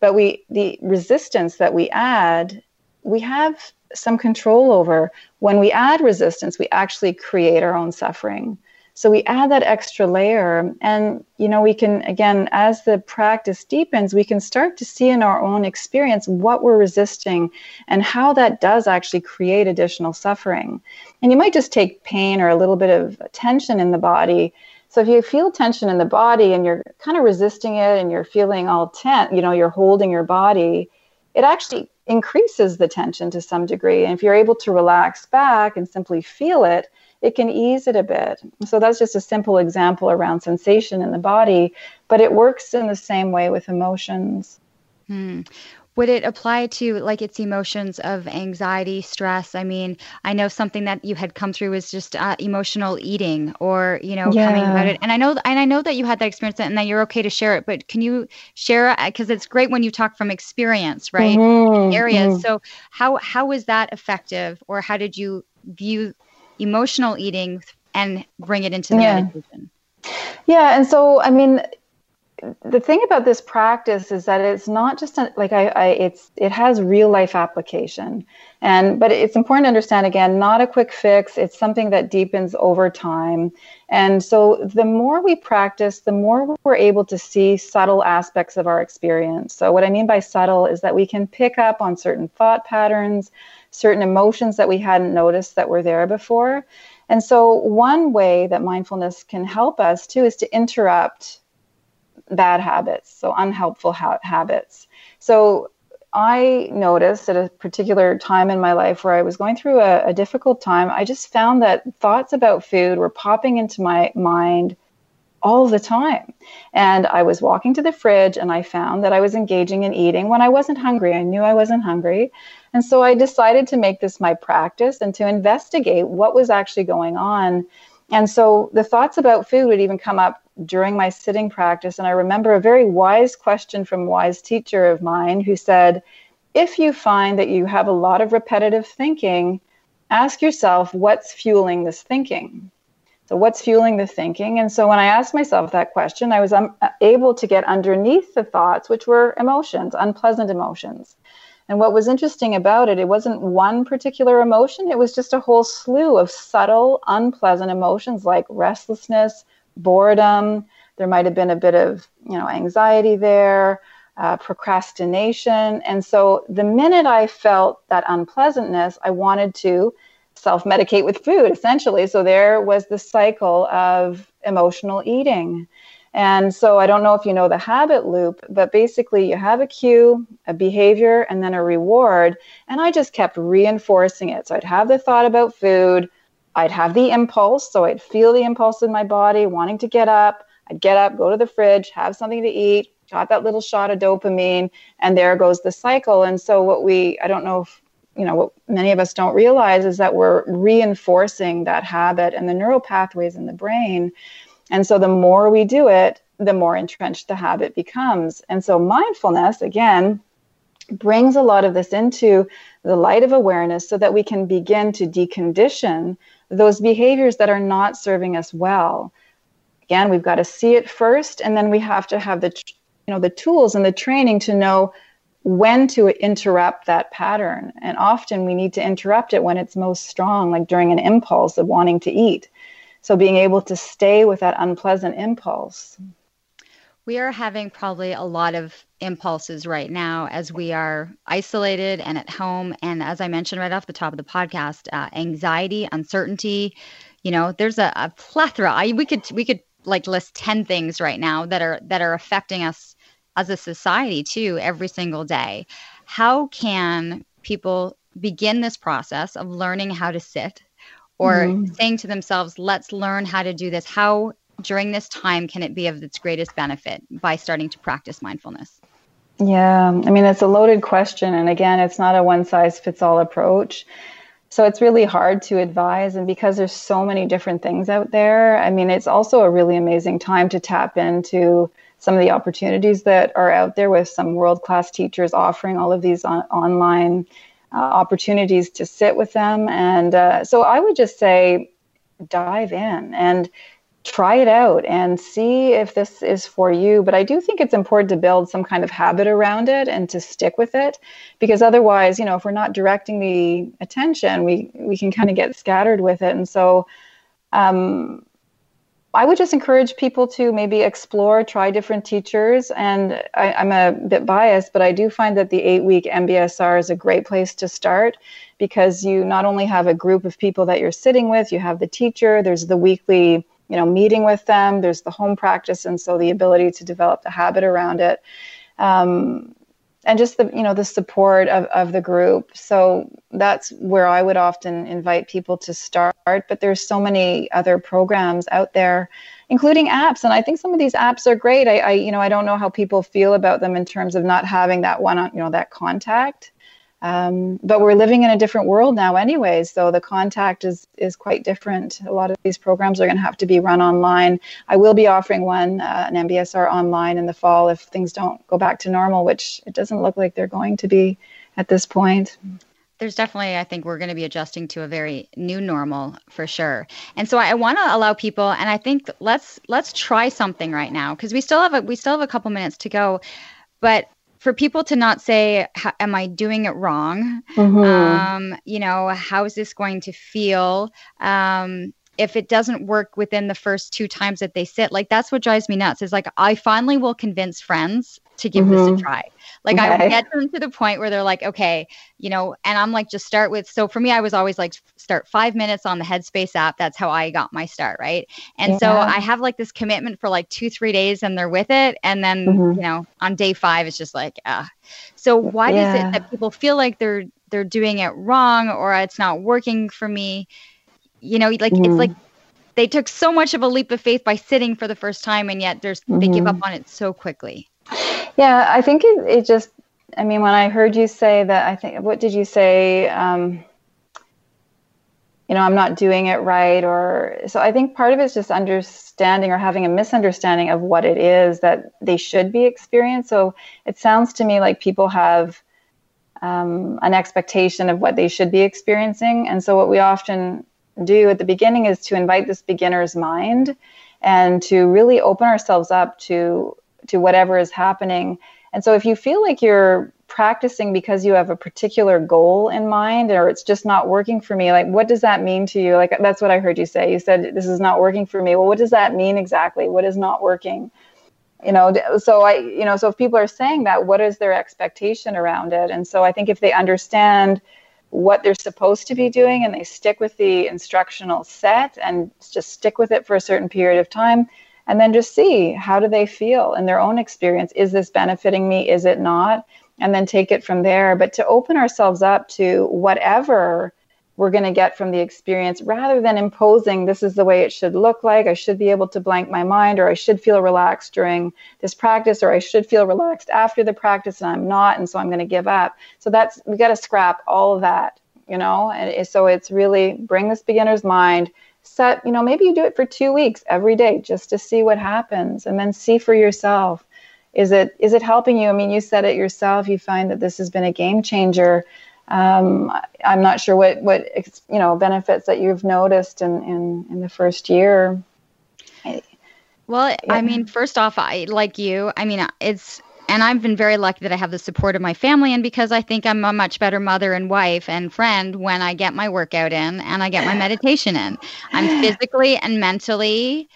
S2: But we the resistance that we add, we have some control over. When we add resistance, we actually create our own suffering. So we add that extra layer, and you know, we can again, as the practice deepens, we can start to see in our own experience what we're resisting and how that does actually create additional suffering. And you might just take pain or a little bit of tension in the body. So if you feel tension in the body and you're kind of resisting it and you're feeling all tense, you know, you're holding your body, it actually increases the tension to some degree. And if you're able to relax back and simply feel it, it can ease it a bit. So that's just a simple example around sensation in the body, but it works in the same way with emotions.
S1: Hmm would it apply to like its emotions of anxiety stress i mean i know something that you had come through was just uh, emotional eating or you know yeah. coming about it and i know and i know that you had that experience and that you're okay to share it but can you share because it's great when you talk from experience right mm-hmm. areas mm-hmm. so how how was that effective or how did you view emotional eating and bring it into the
S2: yeah.
S1: meditation
S2: yeah and so i mean the thing about this practice is that it's not just a, like I, I, it's it has real life application. And but it's important to understand again not a quick fix. It's something that deepens over time. And so the more we practice the more we're able to see subtle aspects of our experience. So what i mean by subtle is that we can pick up on certain thought patterns certain emotions that we hadn't noticed that were there before. And so one way that mindfulness can help us too is to interrupt bad habits, so unhelpful ha- habits. So I noticed at a particular time in my life where I was going through a, a, difficult time, I just found that thoughts about food were popping into my mind all the time. And I was walking to the fridge and I found that I was engaging in eating when I wasn't hungry. I knew I wasn't hungry. And so I decided to make this my practice and to investigate what was actually going on. And so the thoughts about food would even come up during my sitting practice. And I remember a very wise question from a wise teacher of mine who said, If you find that you have a lot of repetitive thinking, ask yourself what's fueling this thinking. So, what's fueling the thinking? And so, when I asked myself that question, I was um, able to get underneath the thoughts, which were emotions, unpleasant emotions. And what was interesting about it, it wasn't one particular emotion, it was just a whole slew of subtle, unpleasant emotions like restlessness, boredom. There might have been a bit of, you know, anxiety there, uh, procrastination. And so the minute I felt that unpleasantness, I wanted to self medicate with food, essentially. So there was the cycle of emotional eating. And so I don't know if you know the habit loop, but basically you have a cue, a behavior, and then a reward. And I just kept reinforcing it. So I'd have the thought about food, I'd have the impulse. So I'd feel the impulse in my body wanting to get up. I'd get up, go to the fridge, have something to eat, got that little shot of dopamine, and there goes the cycle. And so what we, I don't know if you know what many of us don't realize is that we're reinforcing that habit and the neural pathways in the brain and so the more we do it, the more entrenched the habit becomes. And so mindfulness, again, brings a lot of this into the light of awareness so that we can begin to decondition those behaviors that are not serving us well. Again, we've got to see it first, and then we have to have the you know the tools and the training to know when to interrupt that pattern. And often we need to interrupt it when it's most strong, like during an impulse of wanting to eat. So being able to stay with that unpleasant impulse.
S1: We are having probably a lot of impulses right now as we are isolated and at home. And as I mentioned right off the top of the podcast, uh, anxiety, uncertainty. You know, there's a, a plethora. I, we could we could like list ten things right now that are that are affecting us as a society too every single day. How can people begin this process of learning how to sit or mm-hmm. saying to themselves, let's learn how to do this. How during this time can it be of its greatest benefit by starting to practice mindfulness?
S2: Yeah, I mean, it's a loaded question. And again, it's not a one size fits all approach. So it's really hard to advise. And because there's so many different things out there, I mean, it's also a really amazing time to tap into some of the opportunities that are out there with some world class teachers offering all of these on- online uh, opportunities to sit with them. And uh, so I would just say dive in and try it out and see if this is for you. But I do think it's important to build some kind of habit around it and to stick with it because otherwise, you know, if we're not directing the attention, we, we can kind of get scattered with it. And so, um, I would just encourage people to maybe explore, try different teachers. And I, am a bit biased, but I do find that the eight week MBSR is a great place to start because you not only have a group of people that you're sitting with, you have the teacher, there's the weekly you know meeting with them there's the home practice and so the ability to develop the habit around it um, and just the you know the support of, of the group. So that's where i would often invite people to start but there's so many other programs out there including apps. And i think some of these apps are great. I, I you know i don't know how people feel about them in terms of not having that one on you know that contact um, but we're living in a different world now, anyways. So the contact is is quite different. A lot of these programs are going to have to be run online. I will be offering one, uh, an MBSR online in the fall if things don't go back to normal, which it doesn't look like they're going to be at this point
S1: there's definitely i think we're going to be adjusting to a very new normal for sure and so i want to allow people and i think let's let's try something right now because we still have a we still have a couple minutes to go but for people to not say, "Am I doing it wrong?" Mm-hmm. Um, you know, how is this going to feel? Um, if it doesn't work within the first two times that they sit, like that's what drives me nuts. Is like I finally will convince friends to give mm-hmm. this a mm-hmm. try. Like okay. I get them to the point where they're like, okay, you know, and I'm like, just start with. So for me, I was always like, start five minutes on the Headspace app. That's how I got my start, right? And yeah. so I have like this commitment for like two, three days, and they're with it, and then mm-hmm. you know, on day five, it's just like, ah. So why yeah. is it that people feel like they're they're doing it wrong or it's not working for me? You know, like mm-hmm. it's like they took so much of a leap of faith by sitting for the first time, and yet there's mm-hmm. they give up mm-hmm. on it so quickly.
S2: Yeah, I think it, it just, I mean, when I heard you say that, I think, what did you say? Um, you know, I'm not doing it right. Or so I think part of it's just understanding or having a misunderstanding of what it is that they should be experiencing. So it sounds to me like people have um, an expectation of what they should be experiencing. And so what we often do at the beginning is to invite this beginner's mind and to really open ourselves up to to whatever is happening. And so if you feel like you're practicing because you have a particular goal in mind or it's just not working for me like what does that mean to you? Like that's what i heard you say. You said this is not working for me. Well what does that mean exactly? What is not working? You know so i you know so if people are saying that what is their expectation around it? And so i think if they understand what they're supposed to be doing and they stick with the instructional set and just stick with it for a certain period of time and then just see how do they feel in their own experience? Is this benefiting me? Is it not? And then take it from there. But to open ourselves up to whatever we're going to get from the experience rather than imposing this is the way it should look like. I should be able to blank my mind or i should feel relaxed during this practice or i should feel relaxed after the practice and i'm not and so i'm going to give up. So that's we got to scrap all of that you know? And so it's really bring this beginner's mind set, you know, maybe you do it for two weeks every day just to see what happens and then see for yourself. Is it is it helping you? I mean, you said it yourself. You find that this has been a game changer. Um, I'm not sure what what you know benefits that you've noticed in in, in the first year.
S1: Well, yeah. I mean, first off, I like you. I mean, it's and I've been very lucky that I have the support of my family, and because I think I'm a much better mother and wife and friend when I get my workout in and I get my meditation in. I'm physically and mentally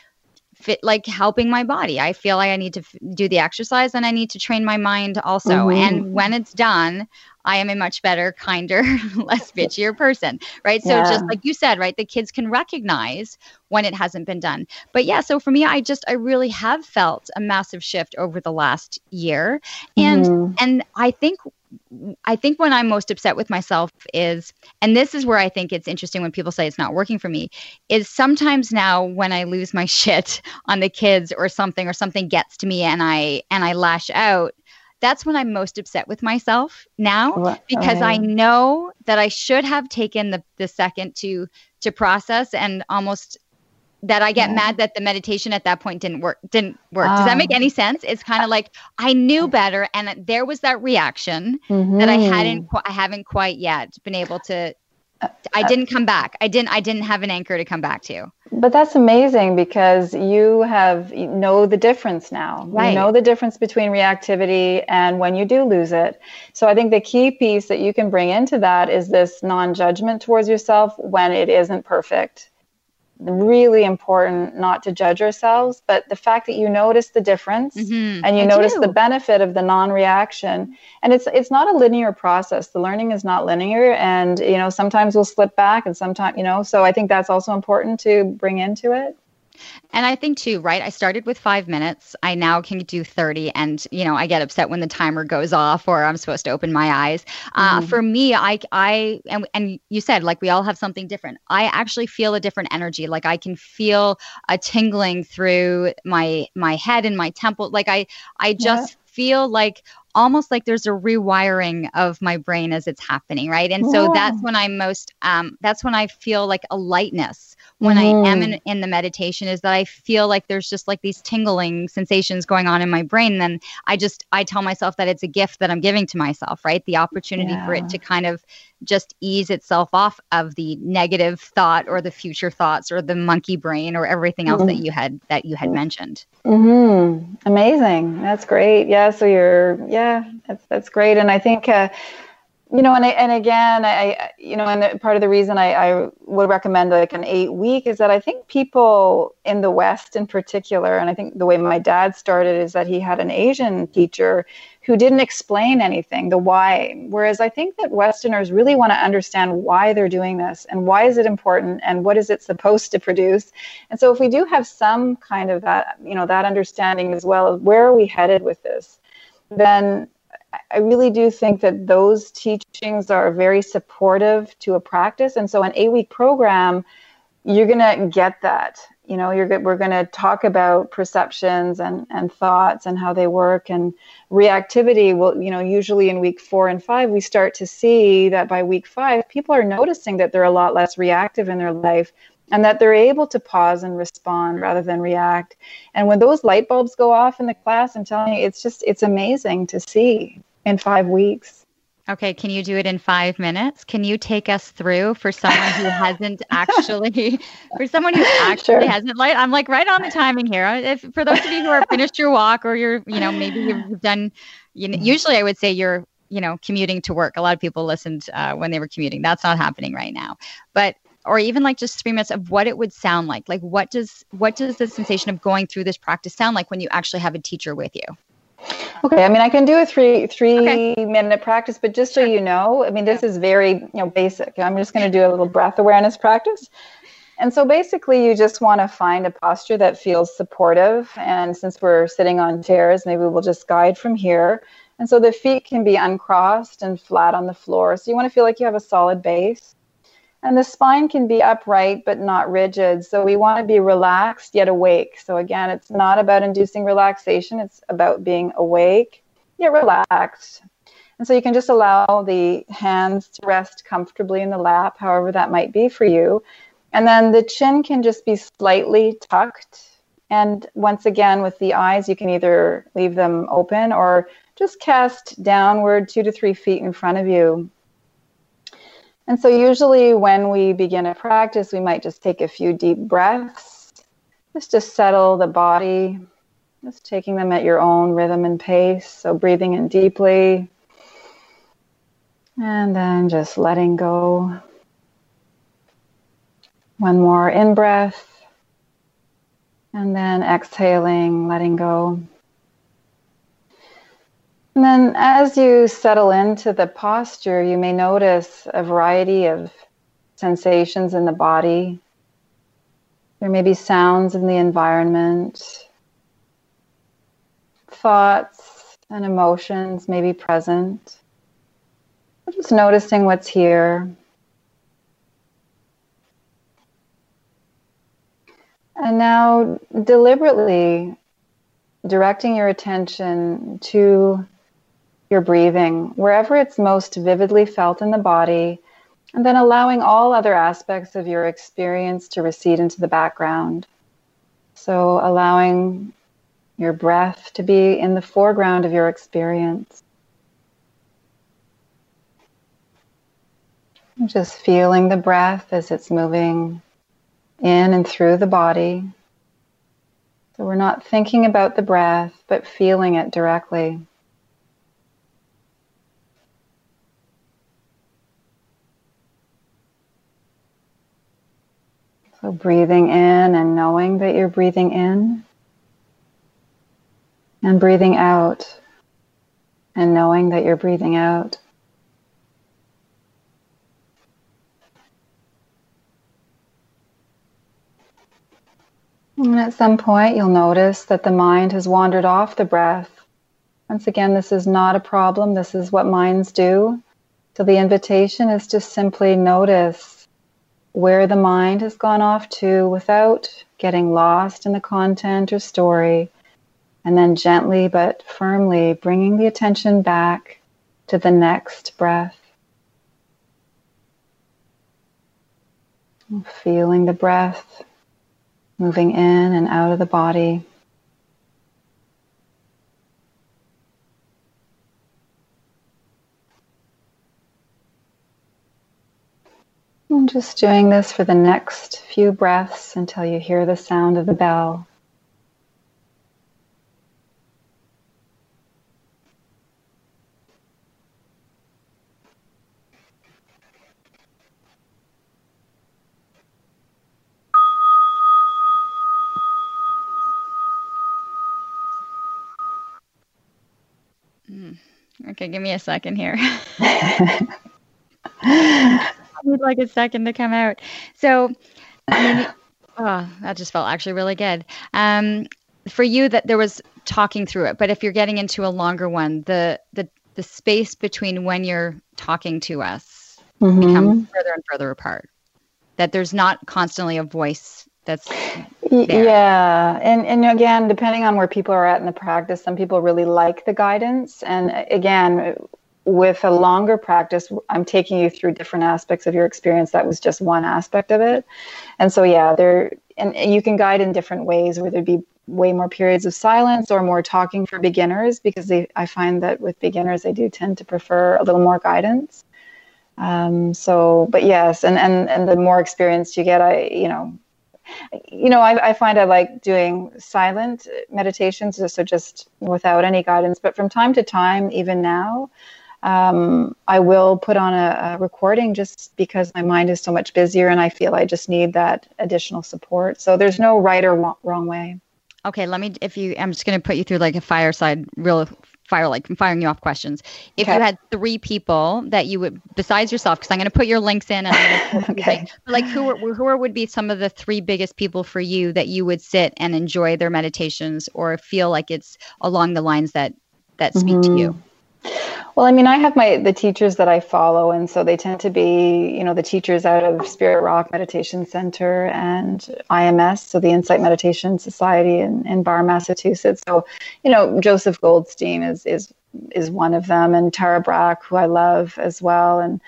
S1: fit, like helping my body. I feel like I need to f- do the exercise and I need to train my mind also. Mm-hmm. And when it's done, I am a much better, kinder, less bitchier person, right? So yeah. just like you said, right, the kids can recognize when it hasn't been done. But yeah, so for me, I just I really have felt a massive shift over the last year, and mm-hmm. and I think I think when I'm most upset with myself is, and this is where I think it's interesting when people say it's not working for me, is sometimes now when I lose my shit on the kids or something, or something gets to me and I and I lash out, that's when I'm most upset with myself now because I know that I should have taken the, the second to to process and almost that I get yeah. mad that the meditation at that point didn't work didn't work. Does that make um, any sense? It's kind of like I knew better and there was that reaction mm-hmm. that I hadn't I haven't quite yet been able to I didn't come back. I didn't I didn't have an anchor to come back to.
S2: But that's amazing because you have you know the difference now. Right. You know the difference between reactivity and when you do lose it. So I think the key piece that you can bring into that is this non-judgment towards yourself when it isn't perfect really important not to judge ourselves, but the fact that you notice the difference mm-hmm. and you I notice do. the benefit of the non-reaction. And it's it's not a linear process. The learning is not linear and you know, sometimes we'll slip back and sometimes, you know, so I think that's also important to bring into it.
S1: And I think too, right? I started with five minutes. I now can do 30. And, you know, I get upset when the timer goes off or I'm supposed to open my eyes. Uh, mm-hmm. For me, I, I, and, and you said like we all have something different. I actually feel a different energy. Like I can feel a tingling through my, my head and my temple. Like I, I just yeah. feel like almost like there's a rewiring of my brain as it's happening right and so yeah. that's when i'm most um, that's when i feel like a lightness when mm. I am in, mm-hmm. in the meditation is that I feel like there's just like these tingling sensations going on in my brain. Then I just, I tell myself that it's a gift that I'm giving to myself, right? The opportunity yeah. for it to kind of just ease itself off of the negative thought or the future thoughts or the monkey brain or everything else mm-hmm. that you had, that you had mentioned.
S2: Mm-hmm. Amazing. That's great. Yeah. So you're, yeah, that's, that's great. And I think, uh, you know, and and again, I, you know, and part of the reason I, I would recommend like an eight week is that I think people in the West, in particular, and I think the way my dad started is that he had an Asian teacher who didn't explain anything, the why. Whereas I think that Westerners really want to understand why they're doing this and why is it important and what is it supposed to produce. And so if we do have some kind of that, you know, that understanding as well, of where are we headed with this? Then I really do think that those teachings are very supportive to a practice. And so, an eight week program, you're going to get that. You know, you're we're going to talk about perceptions and, and thoughts and how they work and reactivity. Will you know, usually in week four and five, we start to see that by week five, people are noticing that they're a lot less reactive in their life and that they're able to pause and respond rather than react. And when those light bulbs go off in the class, I'm telling you, it's just, it's amazing to see in five weeks.
S1: Okay, can you do it in five minutes? Can you take us through for someone who hasn't actually, for someone who actually sure. hasn't, like, I'm like right on the timing here. If for those of you who are finished your walk or you're, you know, maybe you've done, you know, usually I would say you're you know, commuting to work. A lot of people listened uh, when they were commuting. That's not happening right now. But or even like just three minutes of what it would sound like. Like what does what does the sensation of going through this practice sound like when you actually have a teacher with you?
S2: Okay, I mean I can do a three three okay. minute practice, but just so you know, I mean this is very you know basic. I'm just going to do a little breath awareness practice. And so basically, you just want to find a posture that feels supportive. And since we're sitting on chairs, maybe we'll just guide from here. And so the feet can be uncrossed and flat on the floor. So you want to feel like you have a solid base. And the spine can be upright but not rigid. So we want to be relaxed yet awake. So again, it's not about inducing relaxation, it's about being awake yet relaxed. And so you can just allow the hands to rest comfortably in the lap, however that might be for you. And then the chin can just be slightly tucked. And once again, with the eyes, you can either leave them open or just cast downward two to three feet in front of you. And so, usually, when we begin a practice, we might just take a few deep breaths, just to settle the body, just taking them at your own rhythm and pace. So, breathing in deeply, and then just letting go. One more in breath, and then exhaling, letting go. And then as you settle into the posture, you may notice a variety of sensations in the body. There may be sounds in the environment. Thoughts and emotions may be present. Just noticing what's here. And now deliberately directing your attention to your breathing, wherever it's most vividly felt in the body, and then allowing all other aspects of your experience to recede into the background. So, allowing your breath to be in the foreground of your experience. Just feeling the breath as it's moving in and through the body. So we're not thinking about the breath, but feeling it directly. So breathing in and knowing that you're breathing in, and breathing out and knowing that you're breathing out. And at some point, you'll notice that the mind has wandered off the breath. Once again, this is not a problem. This is what minds do. So the invitation is to simply notice where the mind has gone off to without getting lost in the content or story, and then gently but firmly bringing the attention back to the next breath. Feeling the breath moving in and out of the body. And just doing this for the next few breaths until you hear the sound of the bell.
S1: Hmm. Okay, give me a second here. need like a second to come out. So, I mean, oh, that just felt actually really good. Um, for you, that there was talking through it, but if you're getting into a longer one, the the the space between when you're talking to us mm-hmm. becomes further and further apart. That there's not constantly a voice that's there.
S2: yeah and and again depending on where people are at in the practice some people really like the guidance and again with a longer practice, I'm taking you through different aspects of your experience. That was just one aspect of it. And so, yeah, there, and, you can guide in different ways where there'd be way more periods of silence or more talking for beginners because they, I find that with beginners, they do tend to prefer a little more guidance. Um, so, but yes, and, and, and the more experience you get, I, you know, you know, I, I, find I like doing silent meditations, so just without any guidance. But from time to time, even now, um, I will put on a, a, recording just because my mind is so much busier and I feel I just need that additional support. So there's no right or wrong way.
S1: Okay, let me. If you, I'm just going to put you through like a fireside, real fire, like I'm firing you off questions. If okay. you had three people that you would, besides yourself, because I'm going to put your links in, and okay. like, like who are, who would be some of the three biggest people for you that you would sit and enjoy their meditations or feel like it's along the lines that that speak mm-hmm. to you?
S2: Well, I mean, I have my the teachers that I follow, and so they tend to be, you know, the teachers out of Spirit Rock Meditation Center and IMS, so the Insight Meditation Society in, in Barre, Massachusetts. So, you know, Joseph Goldstein is is is one of them, and Tara Brach, who I love as well, and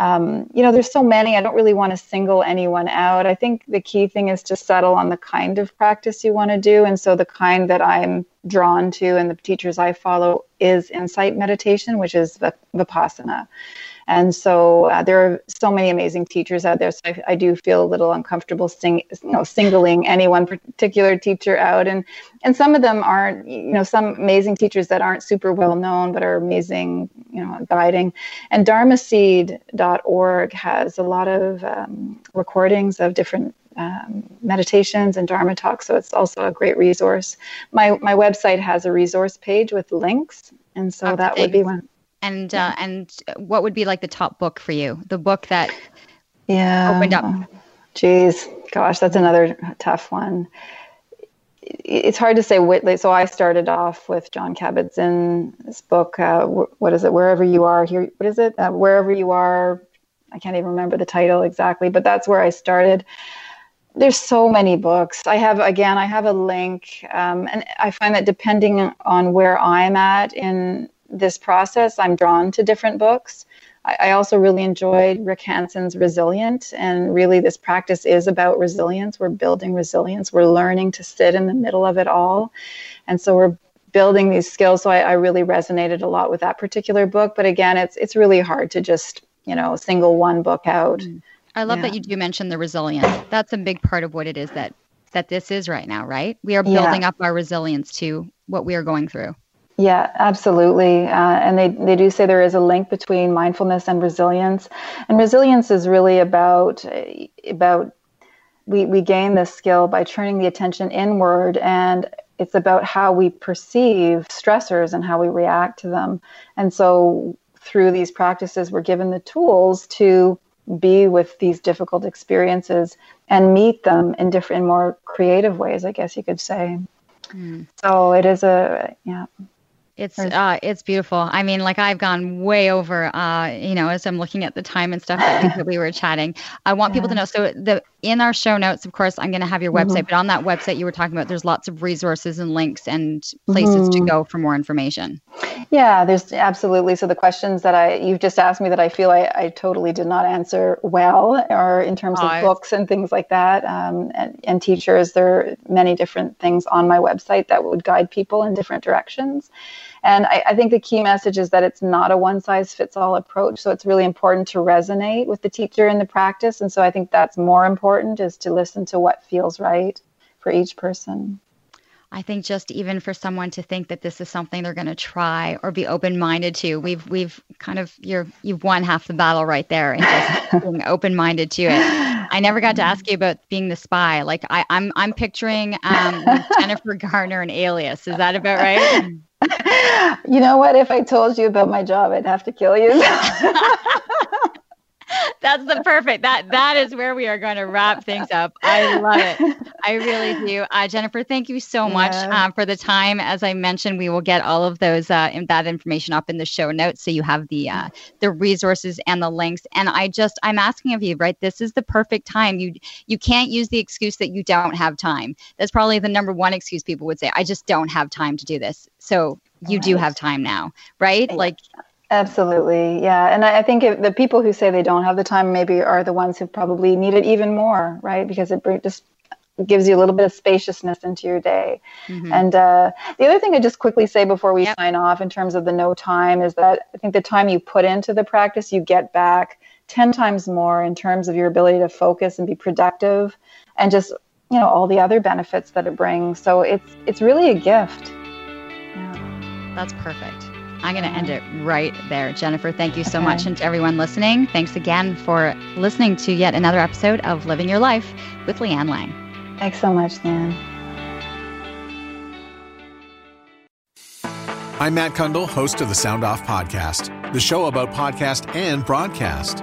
S2: um, you know, there's so many. I don't really want to single anyone out. I think the key thing is to settle on the kind of practice you want to do. And so the kind that I'm drawn to and the teachers I follow is insight meditation, which is Vipassana. And so uh, there are so many amazing teachers out there. So I, I do feel a little uncomfortable sing, you know, singling any one particular teacher out. And and some of them aren't, you know, some amazing teachers that aren't super well known but are amazing, you know, guiding. And dharmaseed.org has a lot of um, recordings of different um, meditations and Dharma talks. So it's also a great resource. My my website has a resource page with links, and so that would be one.
S1: And uh, and what would be like the top book for you? The book that
S2: yeah opened up. Geez, gosh, that's another tough one. It's hard to say what. So I started off with Jon Kabat-Zinn's book. Uh, what is it? Wherever you are here. What is it? Uh, Wherever you are. I can't even remember the title exactly, but that's where I started there's so many books. I have again, I have a link, um, and I find that depending on where I'm at in this process, I'm drawn to different books. I, I also really enjoyed Rick Hanson's Resilient, and really, this practice is about resilience. We're building resilience. We're learning to sit in the middle of it all, and so we're building these skills. So I, I really resonated a lot with that particular book. But again, it's it's really hard to just you know single one book out. Mm
S1: I love yeah. that you do mention the resilience. That's a big part of what it is that that this is right now, right? We are building yeah. up our resilience to what we are going through.
S2: Yeah, absolutely. Uh, and they, they do say there is a link between mindfulness and resilience. And resilience is really about about we, we gain this skill by turning the attention inward and it's about how we perceive stressors and how we react to them. And so through these practices we're given the tools to be with these difficult experiences and meet them in different, more creative ways, I guess you could say. Mm. So it is a, yeah.
S1: It's uh, it's beautiful. I mean, like I've gone way over. Uh, you know, as I'm looking at the time and stuff that we were chatting. I want yeah. people to know. So the in our show notes, of course, I'm going to have your website. Mm-hmm. But on that website you were talking about, there's lots of resources and links and places mm-hmm. to go for more information.
S2: Yeah, there's absolutely. So the questions that I you've just asked me that I feel I, I totally did not answer well, or in terms of books and things like that, um, and, and teachers. There are many different things on my website that would guide people in different directions. And I, I, think the key message is that it's not a one size fits all approach. So it's really important to resonate with the teacher in the practice. And so I think that's more important is to listen to what feels right for each person.
S1: I think just even for someone to think that this is something they're going to try or be open-minded to, we've we've kind of you're you've won half the battle right there and just being open-minded to it. I never got to ask you about being the spy. Like I, I'm I'm picturing um, Jennifer Garner and Alias. Is that about right?
S2: you know what? If I told you about my job, I'd have to kill you.
S1: That's the perfect. That that is where we are going to wrap things up. I love it. I really do. Uh, Jennifer, thank you so much uh, for the time. As I mentioned, we will get all of those uh, that information up in the show notes, so you have the uh, the resources and the links. And I just I'm asking of you, right? This is the perfect time. You you can't use the excuse that you don't have time. That's probably the number one excuse people would say. I just don't have time to do this. So you right. do have time now, right? Like
S2: Absolutely, yeah. And I, think if the people who say they don't have the time maybe are the ones who probably need it even more, right? Because it just gives you a little bit of spaciousness into your day. Mm-hmm. And uh, the other thing I just quickly say before we yep. sign off in terms of the no time is that I think the time you put into the practice, you get back 10 times more in terms of your ability to focus and be productive and just, you know, all the other benefits that it brings. So it's, it's really a gift.
S1: Yeah. That's perfect. I'm going to end it right there. Jennifer, thank you so okay. much. And to everyone listening, thanks again for listening to yet another episode of Living Your Life with Leanne Lang.
S2: Thanks so much, Leanne.
S3: I'm Matt Cundill, host of the Sound Off Podcast, the show about podcast and broadcast.